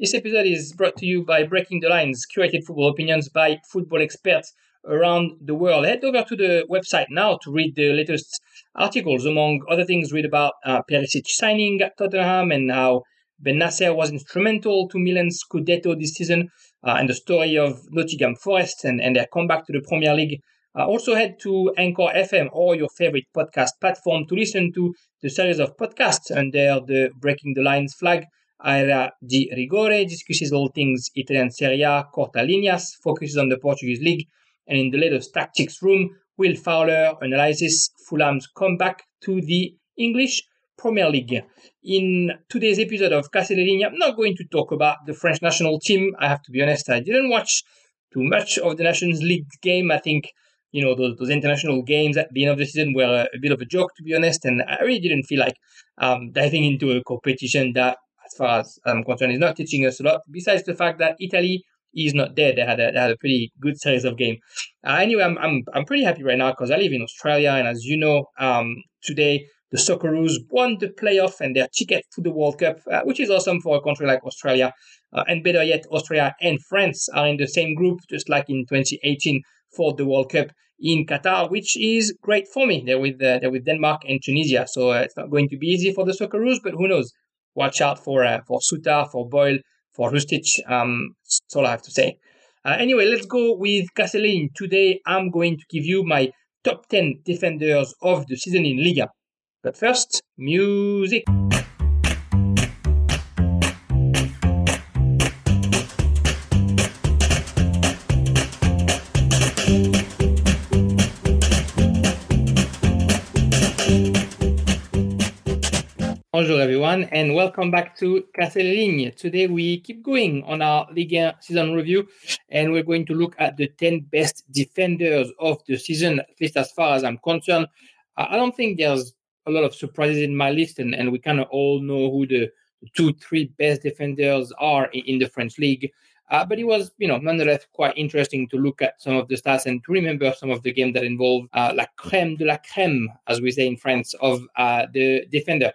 This episode is brought to you by Breaking the Lines, curated football opinions by football experts around the world. Head over to the website now to read the latest articles. Among other things, read about uh, Perisic signing at Tottenham and how Bennacer was instrumental to Milan's Scudetto this season, uh, and the story of Nottingham Forest and, and their comeback to the Premier League. Uh, also head to Anchor FM or your favorite podcast platform to listen to the series of podcasts under the Breaking the Lines flag. Area di Rigore discusses all things Italian Serie A, Corta Líneas, focuses on the Portuguese League, and in the latest tactics room, Will Fowler analyzes Fulham's comeback to the English Premier League. In today's episode of Lignes, I'm not going to talk about the French national team. I have to be honest, I didn't watch too much of the Nations League game. I think you know those, those international games at the end of the season were a, bit of a joke to be honest and i really didn't feel like um, diving into a competition that far as i'm concerned is not teaching us a lot besides the fact that italy is not there they had a, they had a pretty good series of game uh, anyway I'm, I'm i'm pretty happy right now because i live in australia and as you know um, today the Socceroos won the playoff and their ticket to the World Cup, uh, which is awesome for a country like Australia. Uh, and better yet, Australia and France are in the same group, just like in 2018 for the World Cup in Qatar, which is great for me. They're with uh, they're with Denmark and Tunisia, so uh, it's not going to be easy for the Socceroos, but who knows? Watch out for uh, for Souttar, for Boyle, for Hrustic. Um, that's all I have to say. Uh, anyway, let's go with Casse. Today, I'm going to give you my top 10 defenders of the season in Liga. But first, music. Bonjour everyone and welcome back to les Today we keep going on our Ligue season review and we're going to look at the 10 best defenders of the season, at least as far as I'm concerned. I don't think there's a lot of surprises in my list and, and we kind of all know who the two, three best defenders are in, in the French league. Uh, but it was, you know, nonetheless quite interesting to look at some of the stats and to remember some of the games that involved uh, la crème de la crème, as we say in France, of uh, the defender.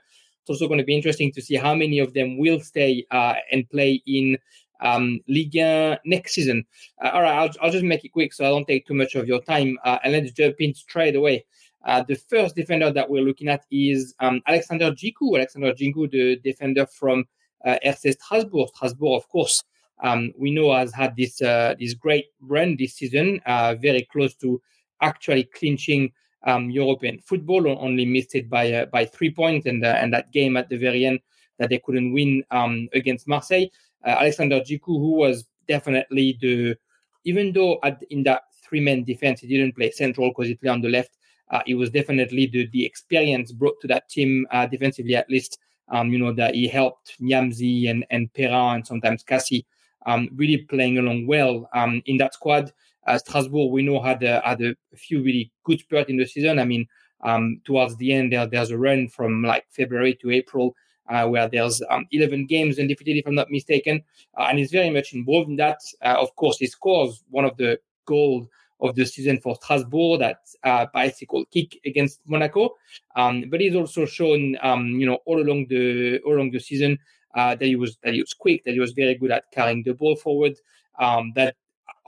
It's also going to be interesting to see how many of them will stay uh, and play in um, Ligue 1 next season. Uh, all right, I'll, I'll, just make it quick so I don't take too much of your time uh, and let's jump in straight away. Uh, the first defender that we're looking at is um, Alexander Djiku. Alexander Djiku, the defender from uh, RC Strasbourg. Strasbourg, of course, um, we know has had this uh, this great run this season, uh, very close to actually clinching um, European football, only missed it by uh, by three points, and uh, and that game at the very end that they couldn't win um, against Marseille. Uh, Alexander Djiku, who was definitely the, even though at, in that three man defense he didn't play central because he played on the left, uh, it was definitely the the experience brought to that team uh, defensively at least. Um, you know that he helped Nyamsi and and Perrin and sometimes Caci um, really playing along well um, in that squad. Uh, Strasbourg, we know, had, uh, had a few really good spurts in the season. I mean, um, towards the end, there, there's a run from like February to April uh, where there's um, 11 games undefeated, if I'm not mistaken. Uh, and he's very much involved in that. Uh, of course, he scores one of the goals of the season for Strasbourg, that uh, bicycle kick against Monaco. Um, but he's also shown, um, you know, all along the all along the season uh, that he was that he was quick, that he was very good at carrying the ball forward. Um, that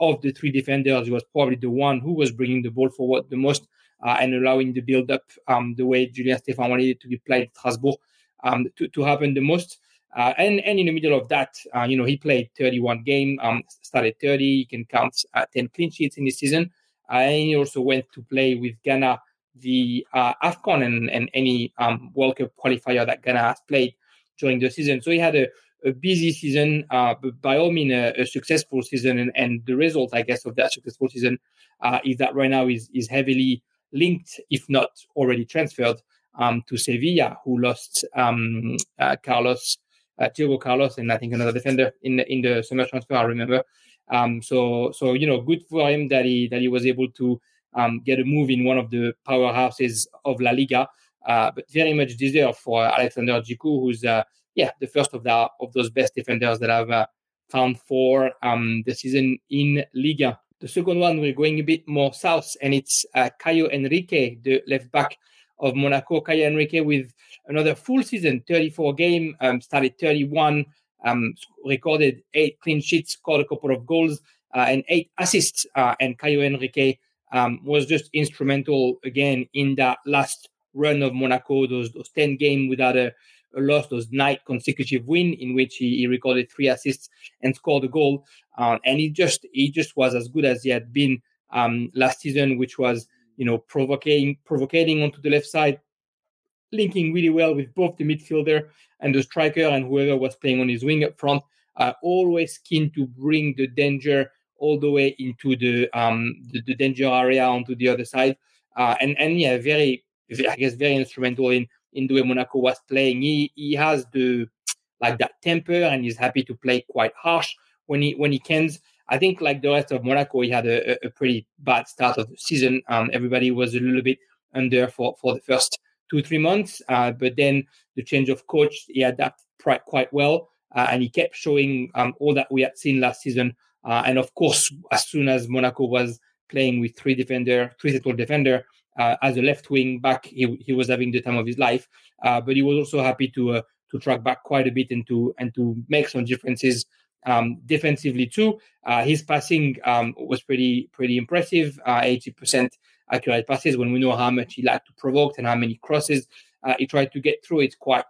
of the three defenders, he was probably the one who was bringing the ball forward the most uh, and allowing the build up um, the way Julien Stéphan wanted to be played at Strasbourg um, to, to happen the most. Uh, and, and in the middle of that, uh, you know, he played 31 game, um, started 30. He can count uh, 10 clean sheets in this season. Uh, and he also went to play with Ghana, the uh, AFCON and, and any um, World Cup qualifier that Ghana has played during the season. So he had a, a busy season, uh, but by all means, a, a successful season. And, and, the result, I guess, of that successful season uh, is that right now is is heavily linked, if not already transferred, um, to Sevilla, who lost um, uh, Carlos, uh, Diego Carlos, and I think another defender in the, in the summer transfer. I remember. Um, so so you know, good for him that he that he was able to um, get a move in one of the powerhouses of La Liga. Uh, but very much deserved for Alexander Djiku, who's uh, yeah, the first of the of those best defenders that I've uh, found for um, the season in Liga. The second one, we're going a bit more south, and it's uh, Caio Henrique, the left back of Monaco. Caio Henrique with another full season, 34 game, um, started 31, um, recorded eight clean sheets, scored a couple of goals, uh, and eight assists. Uh, and Caio Henrique um, was just instrumental again in that last run of Monaco, those, those 10 games without a, a loss, those nine consecutive win in which he, he, recorded three assists and scored a goal. Uh, and he just he just was as good as he had been um, last season, which was you know provoking provocating onto the left side, linking really well with both the midfielder and the striker and whoever was playing on his wing up front. Uh, always keen to bring the danger all the way into the um, the, the, danger area onto the other side. Uh, and and yeah, very I guess very instrumental in in the way Monaco was playing. He he has the like that temper and he's happy to play quite harsh when he when he can. I think like the rest of Monaco, he had a, a pretty bad start of the season. Um, everybody was a little bit under for for the first two three months, uh, but then the change of coach, he adapted quite well, uh, and he kept showing um, all that we had seen last season uh, and of course, as soon as Monaco was playing with three defender, three central defender uh, as a left wing back, he, he was having the time of his life. Uh, but he was also happy to uh, to track back quite a bit and to and to make some differences um, defensively too. Uh, his passing um, was pretty pretty impressive, uh, eighty percent accurate passes. When we know how much he liked to provoke and how many crosses he tried to get through, it's quite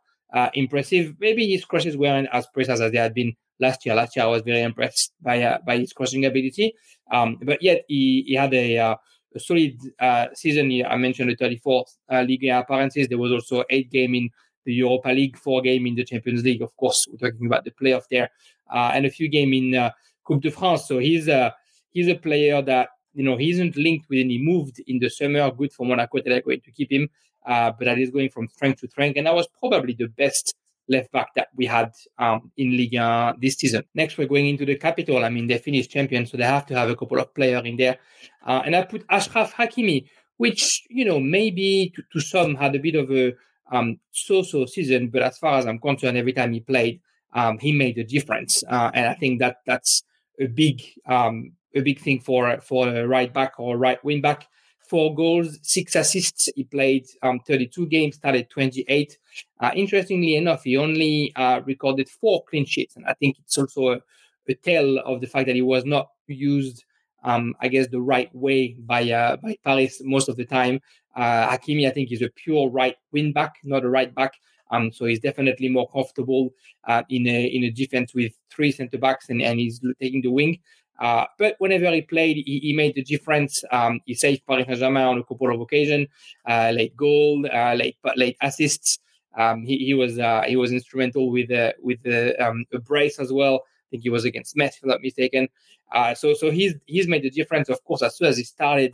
impressive. Maybe his crosses weren't as precise as they had been last year. Last year, I was very impressed by uh, by his crossing ability. Um, but yet, he, he had a, uh, solid uh, season. I mentioned the 34th uh, league appearances. There was also eight game in the Europa League, four game in the Champions League. Of course, we're talking about the playoff there, uh, and a few game in Coupe de France. So he's a he's a player that you know he isn't linked with any moved in the summer. Good for Monaco that are going to keep him, but that is going from strength to strength. And that was probably the best left back that we had um, in Liga this season. Next, we're going into the capital. I mean, they finished champions, so they have to have a couple of players in there. Uh, and I put Ashraf Hakimi, which, you know, maybe to, to some had a bit of a um, so-so season, but as far as I'm concerned, every time he played, um, he made a difference. Uh, and I think that that's a big, um, a big thing for for a right back or right wing back four goals, six assists. He played um, 32 games, started 28. Uh, interestingly enough, he only uh, recorded four clean sheets, and I think it's also a, a tale of the fact that he was not used, um, I guess, the right way by uh, by Paris most of the time. Uh, Hakimi, I think, is a pure right wing back, not a right back. Um, so he's definitely more comfortable uh, in a in a defense with three centre backs, and, and he's taking the wing. Uh, but whenever he played, he, he made the difference. Um, he saved Paris Saint-Germain on a couple of occasions, uh, late goal, uh, late late assists. Um, he, he was uh, he was instrumental with uh, with um, a brace as well. I think he was against Metz, if I'm not mistaken. So so he's he's made the difference. Of course, as soon as he started,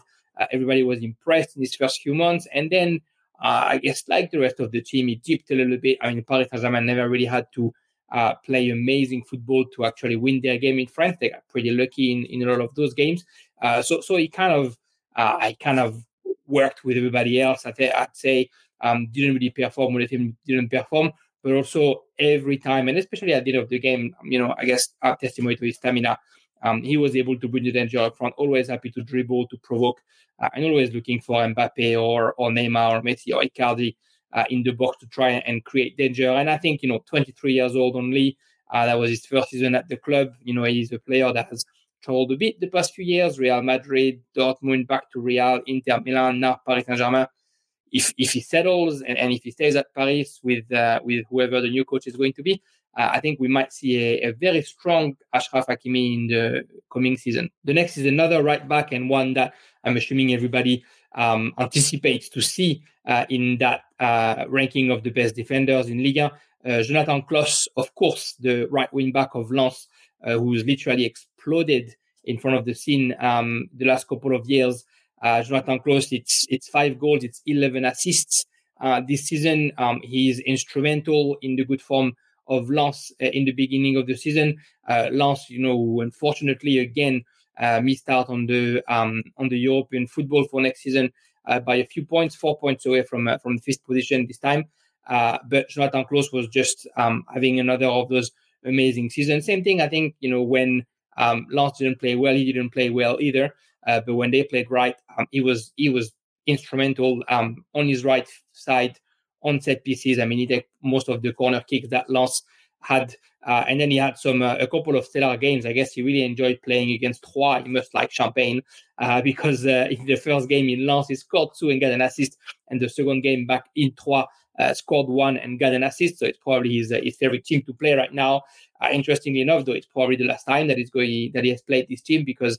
everybody was impressed in his first few months, and then I guess like the rest of the team, he dipped a little bit. I mean, Paris Saint-Germain never really had to uh, play amazing football to actually win their game in France. They got pretty lucky in, in a lot of those games. Uh, so so he kind of uh, I kind of worked with everybody else. I'd, I'd say um, didn't really perform when the didn't perform, but also every time and especially at the end of the game, you know, I guess our testimony to his stamina. Um, he was able to bring the danger up front, always happy to dribble, to provoke, uh, and always looking for Mbappe or, or Neymar or Messi or Icardi uh, in the box to try and create danger. And I think, you know, 23 years old only, uh, that was his first season at the club. You know, he's a player that has traveled a bit the past few years Real Madrid, Dortmund, back to Real, Inter Milan, now Paris Saint Germain. If, if he settles and, and if he stays at Paris with uh, with whoever the new coach is going to be, uh, I think we might see a, a, very strong Ashraf Hakimi in the coming season. The next is another right back and one that I'm assuming everybody um, anticipates to see uh, in that uh, ranking of the best defenders in Liga. Uh, Jonathan Clauss, of course, the right wing back of Lens, uh, who's literally exploded in front of the scene um, the last couple of years. Uh, Jonathan Clauss, it's it's five goals, it's 11 assists. Uh, this season, um, he's instrumental in the good form of Lens in the beginning of the season. Lens, you know, unfortunately, again, uh, missed out on the um, on the European football for next season uh, by a few points, four points away from uh, from the fifth position this time. Uh, but Jonathan Clauss was just um, having another of those amazing seasons. Same thing, I think. You know, when um, Lens didn't play well, he didn't play well either. Uh, but when they played right, um, he was he was instrumental um, on his right side on set pieces. I mean, he took most of the corner kicks that Lens had uh, and then he had some uh, a couple of stellar games. I guess he really enjoyed playing against Troyes. He must like champagne uh, because uh, in the first game in Lens he scored two and got an assist, and the second game back in Troyes uh, scored one and got an assist. So it's probably his, uh, his favorite team to play right now. interestingly enough, though, it's probably the last time that he's going that he has played this team because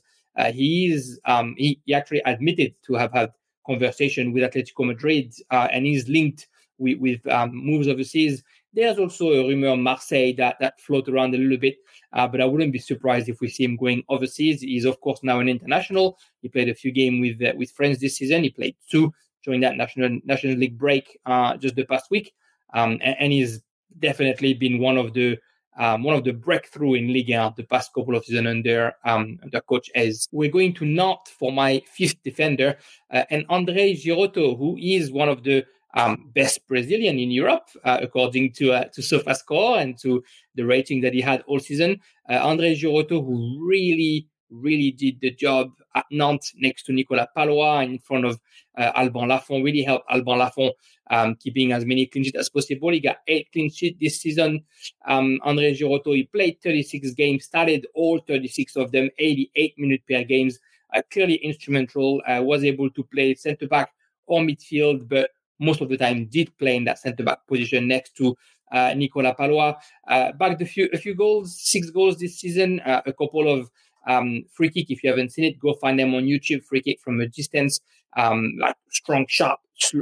he is um, he, he actually admitted to have had conversation with Atletico Madrid and he's linked with, with um, moves overseas there's also a rumor on Marseille that that float around a little bit, uh, but I wouldn't be surprised if we see him going overseas. He's of course now an international. He played a few games with uh, with France this season. He played two during that national national league break uh, just the past week, um, and, and, he's definitely been one of the um, one of the breakthrough in Liga the past couple of seasons under um, under coach Haise. We're going to Nantes for my fifth defender, uh, and Andre Girotto, who is one of the um, best Brazilian in Europe, uh, according to uh, to SofaScore and to the rating that he had all season. Uh, Andre Girotto, who really, really did the job at Nantes next to Nicolas Pallois in front of uh, Alban Lafont, really helped Alban Lafont um, keeping as many clean sheets as possible. He got eight clean sheets this season. Um, Andre Girotto, he played 36 games, started all 36 of them, 88 minutes per games. Uh, clearly instrumental, uh, was able to play center back or midfield, but most of the time did play in that centre back position next to uh, Nicolas Pallois. Uh, backed a few a few goals, six goals this season, uh, a couple of um, free kick. If you haven't seen it, go find them on YouTube. Free kick from a distance, um, like strong, sharp,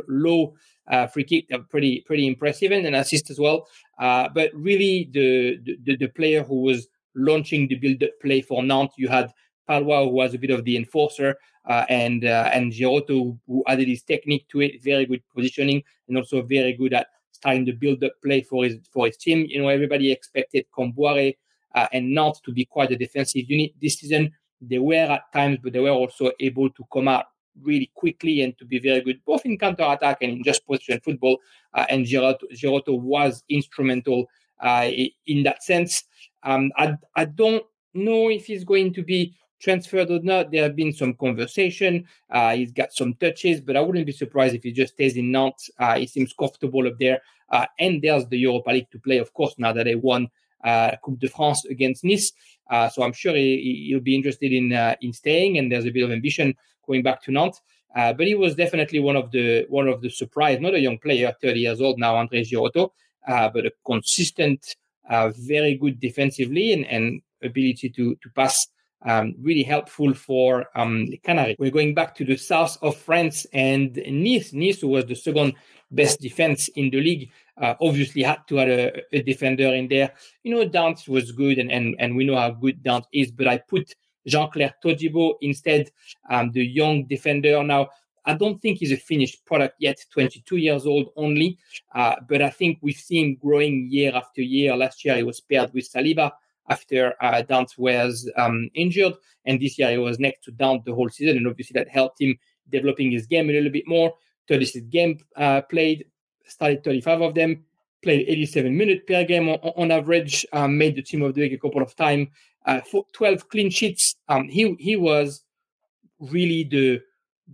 low uh, free kick. They're pretty pretty impressive and an assist as well. Uh, but really, the, the the player who was launching the build-up play for Nantes, you had Pallois, who was a bit of the enforcer, uh, and uh, and Girotto, who added his technique to it, very good positioning, and also very good at starting the build-up play for his for his team. You know, everybody expected Kombouaré uh, and Nantes to be quite a defensive unit this season. They were at times, but they were also able to come out really quickly and to be very good both in counter attack and in just position football. Uh, and Girotto, Girotto was instrumental uh, in that sense. Um, I, I don't know if he's going to be transferred or not. There have been some conversation. Uh, he's got some touches, but I wouldn't be surprised if he just stays in Nantes. Uh, he seems comfortable up there. Uh, and there's the Europa League to play, of course, now that they won uh, Coupe de France against Nice. Uh, so I'm sure he, will be interested in uh, in staying, and there's a bit of ambition going back to Nantes. but he was definitely one of the one of the surprise, not a young player, 30 years old now, Andre Girotto, but a consistent, very good defensively and, and ability to to pass um, really helpful for um, Canaries. We're going back to the south of France and Nice. Nice who was the second best defense in the league. Uh, obviously had to have a, a, defender in there. You know, Dantes was good, and, and, and we know how good Dantes is, but I put Jean-Clair Todibo instead, um, the young defender. Now, I don't think he's a finished product yet, 22 years old only, uh, but I think we've seen him growing year after year. Last year, he was paired with Saliba after uh, Dantes was um, injured. And this year he was next to Dantes the whole season. And obviously that helped him developing his game a little bit more. 36 game uh, played, started 35 of them, played 87 minutes per game on, on average, um, made the team of the week a couple of times, uh, 12 clean sheets. Um, he he was really the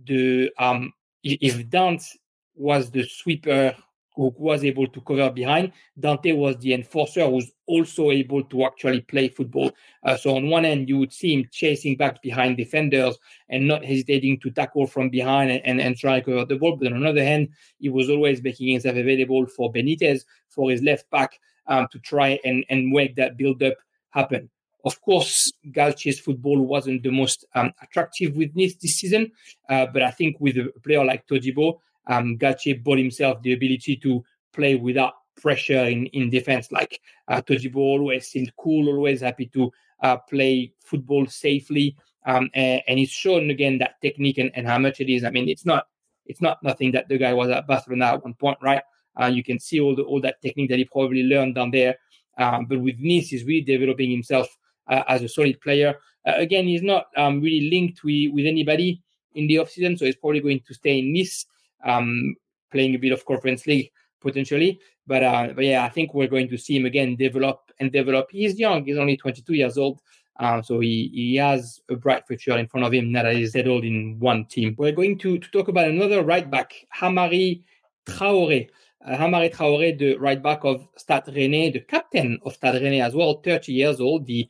the um if Dantes was the sweeper who was able to cover behind. Dante was the enforcer who's also able to actually play football. Uh, so on one end, you would see him chasing back behind defenders and not hesitating to tackle from behind and, and, and try to cover the ball. But on the other hand, he was always making himself available for Benitez, for his left back, um, to try and, and make that build up happen. Of course, Galtier's football wasn't the most um, attractive with Nice this season, uh, but I think with a player like Todibo, um, bought himself the ability to play without pressure in, in defense. Like uh, Todibo always seemed cool, always happy to uh, play football safely. Um, and, and, he's shown again that technique and, and how much it is. I mean, it's not it's not nothing that the guy was at Barcelona at one point, right? Uh, you can see all the all that technique that he probably learned down there. Um, but with Nice, he's really developing himself uh, as a solid player. Uh, again, he's not um, really linked with, with anybody in the offseason, so he's probably going to stay in Nice um, playing a bit of Conference League potentially. But, uh, but yeah, I think we're going to see him again develop and develop. He's young; he's only 22 years old. Um, so he, he has a bright future in front of him now that he's settled in one team. We're going to, to talk about another right back, Hamari Traore. uh, Hamari Traore, the right back of Stade Rennais, the captain of Stade Rennais as well, 30 years old, the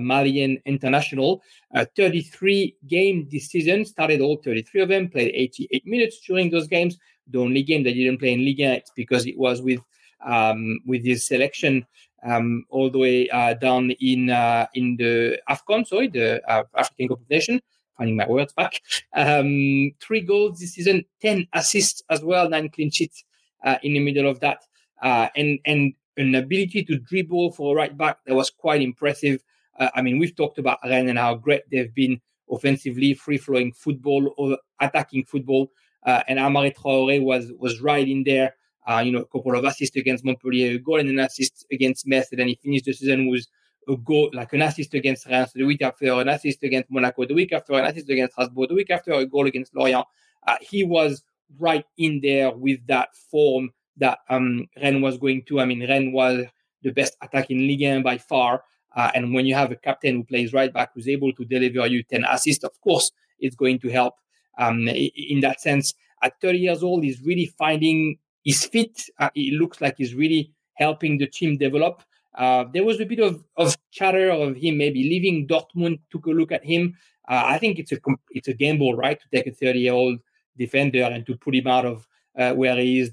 Malian international. Uh, 33 game this season, started all 33 of them, played 88 minutes during those games. The only game that didn't play in Liga it's because it was with um, with his selection um, all the way uh, down in uh, in the AFCON, sorry, the uh, African Cup of Nations. Finding my words back. Um, three goals this season, 10 assists as well, nine clean sheets uh, in the middle of that. Uh, and and an ability to dribble for a right back that was quite impressive. Uh, I mean, we've talked about Rennes and how great they've been offensively, free flowing football or attacking football. Uh, and Hamari Traore was was right in there. Uh, you know, a couple of assists against Montpellier, a goal and an assist against Metz. And then he finished the season with a goal, like an assist against Reims the week after, an assist against Monaco the week after, an assist against Strasbourg the week after, a goal against Lorient. Uh, he was right in there with that form that um, Rennes was going to. I mean, Rennes was the best attack in Ligue 1 by far. Uh, and when you have a captain who plays right back, who's able to deliver you 10 assists, of course, it's going to help um, in that sense. At 30 years old, he's really finding his feet. Uh, it looks like he's really helping the team develop. Uh, there was a bit of, of chatter of him maybe leaving Dortmund. Took a look at him. Uh, I think it's a it's a gamble, right, to take a 30 year old defender and to put him out of uh, where he is,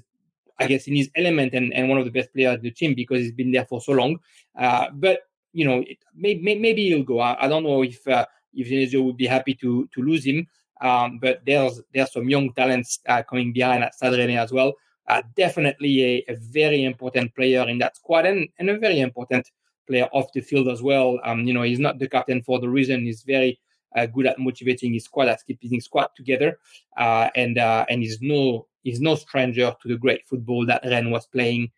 I guess, in his element and, and one of the best players of the team because he's been there for so long. Uh, but you know, it, may, may, maybe he'll go. I, I don't know if uh, if Genesio would be happy to to lose him. Um, but there's there's some young talents uh, coming behind at Stade as well. Uh, definitely a, a, very important player in that squad and, and a very important player off the field as well. Um, you know, he's not the captain for the reason. He's very uh, good at motivating his squad, at keeping his squad together, uh, and uh, and he's no he's no stranger to the great football that Rennes was playing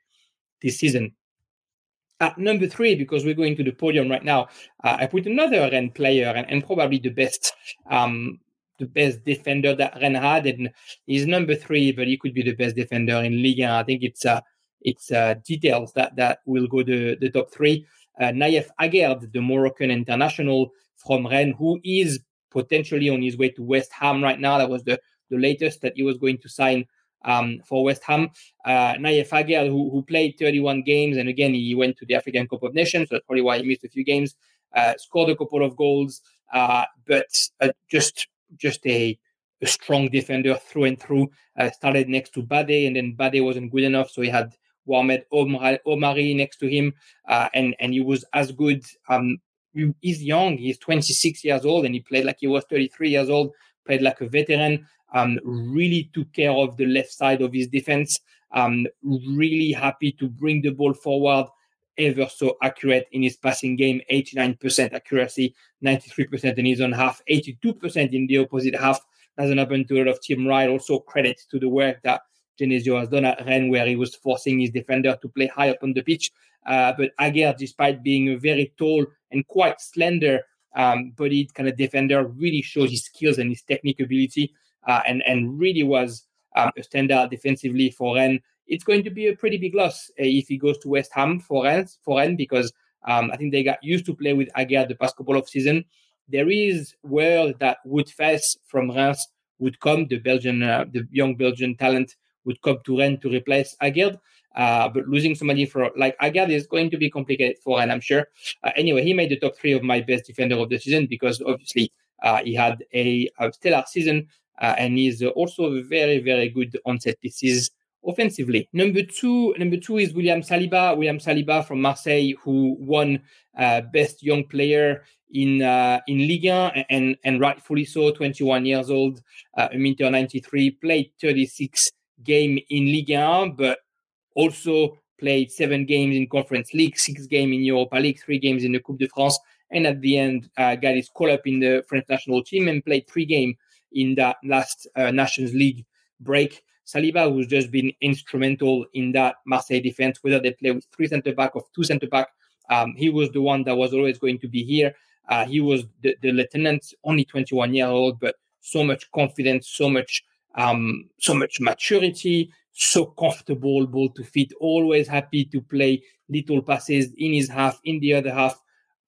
this season. At number three, because we're going to the podium right now, uh, I put another Rennes player and, and probably the best um, the best defender that Rennes had, and he's number three, but he could be the best defender in Ligue 1. I think it's uh, it's uh, details that that will go to the top three. Uh, Nayef Aguerd, the Moroccan international from Rennes, who is potentially on his way to West Ham right now. That was the the latest that he was going to sign um, for West Ham. Uh, Nayef Aguerd, who, who played 31 games, and again, he went to the African Cup of Nations, so that's probably why he missed a few games, uh, scored a couple of goals, uh, but uh, just just a, a, strong defender through and through. Uh, started next to Bade, and then Bade wasn't good enough, so he had Mohamed Omari next to him, uh, and and he was as good. Um, he's young; he's 26 years old, and he played like he was 33 years old. Played like a veteran um, really took care of the left side of his defense. Um, really happy to bring the ball forward, ever so accurate in his passing game 89% accuracy, 93% in his own half, 82% in the opposite half. Doesn't happen to a lot of team right. Also, credit to the work that Genesio has done at Rennes, where he was forcing his defender to play high up on the pitch. Uh, but Aguerd, despite being a very tall and quite slender um, bodied kind of defender, really shows his skills and his technical ability uh, and and really was um, a standout defensively for Rennes. It's going to be a pretty big loss uh, if he goes to West Ham for Rennes, for Rennes because um, I think they got used to play with Aguerd the past couple of seasons. There is word that Wout Faes from Reims would come, the Belgian, uh, the young Belgian talent would come to Rennes to replace Aguerd. Uh, but losing somebody for like Aguerd is going to be complicated for Rennes, I'm sure. Uh, anyway, he made the top three of my best defender of the season because obviously uh, he had a, a stellar season uh, and he's also very, very good on set pieces offensively. Number two, number two is William Saliba. William Saliba from Marseille, who won uh, best young player in uh, in Ligue 1 and and rightfully so. 21 years old, uh, Minter 93, played 36 game in Ligue 1, but also played seven games in Conference League, six games in Europa League, three games in the Coupe de France, and at the end uh, got his call up in the French national team and played three games in that last uh, Nations League break. Saliba, who's just been instrumental in that Marseille defense, whether they play with three centre back or two centre back, um, he was the one that was always going to be here. Uh, he was the, the, lieutenant, only 21 year old, but so much confidence, so much, um, so much maturity, so comfortable, ball to feet, always happy to play little passes in his half, in the other half.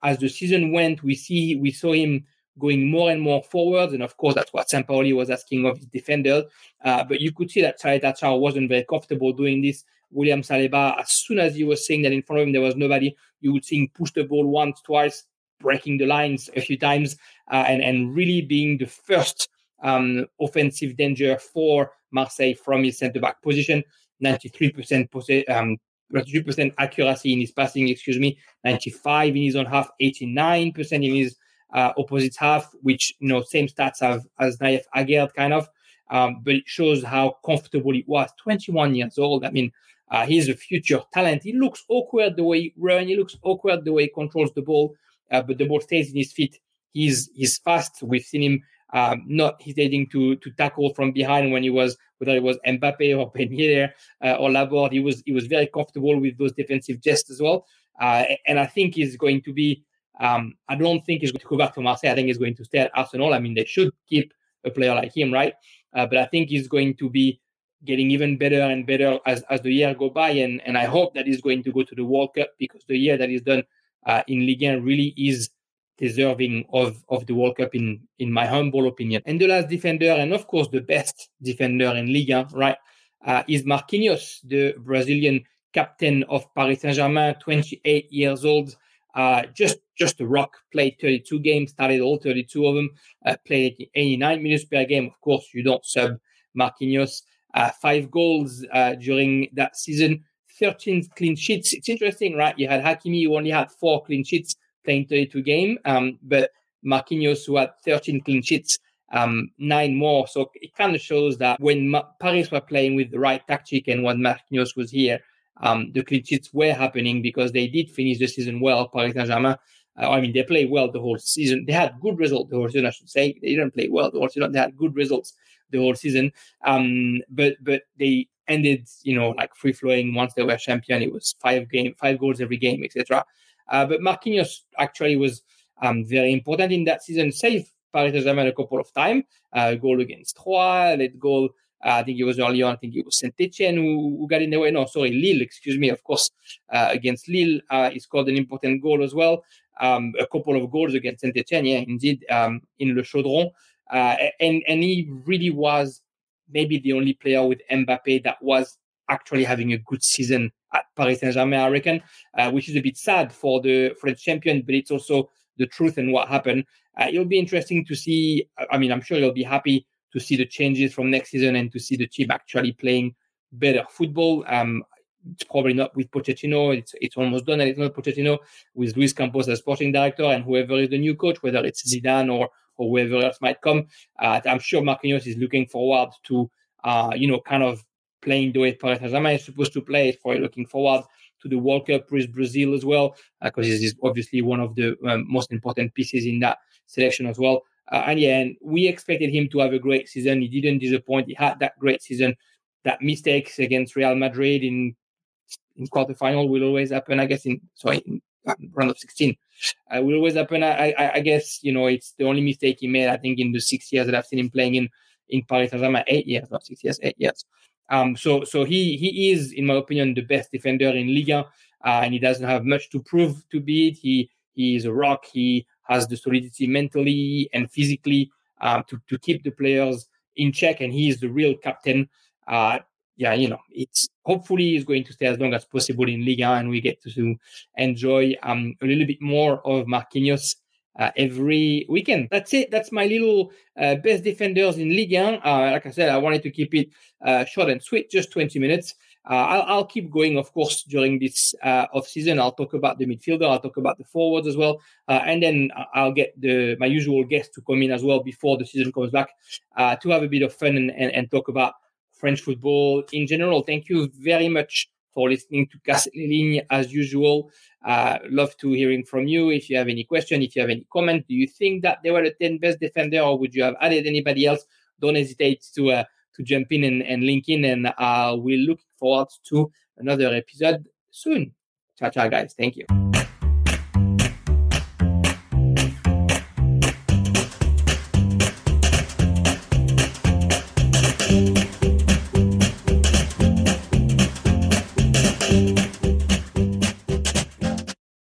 As the season went, we see we saw him going more and more forwards. And of course, that's what Sampaoli was asking of his defenders. Uh, but you could see that Caleta wasn't very comfortable doing this. William Saliba, as soon as he was saying that in front of him there was nobody, you would see him push the ball once, twice, breaking the lines a few times, uh, and and really being the first um, offensive danger for Marseille from his centre back position. 93% posi- um, 93% accuracy in his passing, excuse me, 95 in his own half, 89% in his uh, opposite half, which you know same stats have as Nayef Aguerd kind of, um, but it shows how comfortable it was. 21 years old. I mean, uh, he's a future talent. He looks awkward the way he runs. He looks awkward the way he controls the ball, uh, but the ball stays in his feet. He's he's fast. We've seen him um, not hesitating to to tackle from behind when he was whether it was Mbappe or Ben uh, or Laborde. He was he was very comfortable with those defensive gests as well. Uh, and I think he's going to be. Um, I don't think he's going to go back to Marseille. I think he's going to stay at Arsenal. I mean, they should keep a player like him, right? Uh, but I think he's going to be getting even better and better as, as the year go by. And, and I hope that he's going to go to the World Cup because the year that he's done uh, in Ligue 1 really is deserving of, of the World Cup in, in my humble opinion. And the last defender, and of course the best defender in Ligue 1, right, uh, is Marquinhos, the Brazilian captain of Paris Saint-Germain, 28 years old. Uh, just just a rock. Played 32 games, started all 32 of them. Uh, played 89 minutes per game. Of course, you don't sub Marquinhos. Uh, five goals uh, during that season, 13 clean sheets. It's interesting, right? You had Hakimi, who only had four clean sheets playing 32 game, um, but Marquinhos, who had 13 clean sheets, um, nine more. So it kind of shows that when Ma- Paris were playing with the right tactic and when Marquinhos was here, um, the clean sheets were happening because they did finish the season well, Paris Saint-Germain. Uh, I mean, they played well the whole season. They had good results the whole season, I should say. They didn't play well the whole season. They had good results the whole season. Um, but but they ended, you know, like free flowing once they were champion. It was five game, five goals every game, etc. Uh, but Marquinhos actually was um, very important in that season. Saved Paris Saint-Germain a couple of times. Uh, goal against Troyes, let goal. Uh, I think it was early on. I think it was Saint Etienne who, who, got in the way. No, sorry, Lille. Excuse me. Of course, uh, against Lille, uh, scored an important goal as well. Um, a couple of goals against Saint Etienne. Yeah, indeed, um, in Le Chaudron. Uh, and and he really was maybe the only player with Mbappe that was actually having a good season at Paris Saint Germain, I reckon, uh, which is a bit sad for the French champion, but it's also the truth and what happened. Uh, it'll be interesting to see. I mean, I'm sure you'll be happy to see the changes from next season and to see the team actually playing better football. Um, it's probably not with Pochettino. It's it's almost done, and it's not Pochettino with Luis Campos as sporting director and whoever is the new coach, whether it's Zidane or or whoever else might come. Uh, I'm sure Marquinhos is looking forward to, uh, you know, kind of playing the way Paris Saint-Germain is supposed to play. He's probably looking forward to the World Cup with Brazil as well, because uh, this is obviously one of the um, most important pieces in that selection as well. Uh, and yeah, and we expected him to have a great season. He didn't disappoint. He had that great season. That mistakes against Real Madrid in in quarterfinal will always happen. I guess in sorry in round of 16 uh, will always happen. I, I, I, guess you know it's the only mistake he made. I think in the six years that I've seen him playing in in Paris Saint-Germain, eight years, not six years, eight years. Um, so so he he is, in my opinion, the best defender in Liga, uh, and he doesn't have much to prove to be it. He he is a rock. He has the solidity mentally and physically uh, to to keep the players in check, and he is the real captain. Uh, yeah, you know, it's hopefully he's going to stay as long as possible in Liga, and we get to enjoy um, a little bit more of Marquinhos uh, every weekend. That's it. That's my little uh, best defenders in Ligue 1. Uh, like I said, I wanted to keep it uh, short and sweet, just 20 minutes. Uh, I'll, I'll, keep going, of course, during this uh, off season. I'll talk about the midfielder. I'll talk about the forwards as well, and then I'll get the my usual guests to come in as well before the season comes back to have a bit of fun and, and, and talk about French football in general. Thank you very much for listening to Casse Ligne as usual. Uh, love to hearing from you. If you have any question, if you have any comment, do you think that they were the 10 best defender or would you have added anybody else? Don't hesitate to uh, to jump in and, and link in and uh, we'll look forward to another episode soon. Ciao, ciao, guys. Thank you.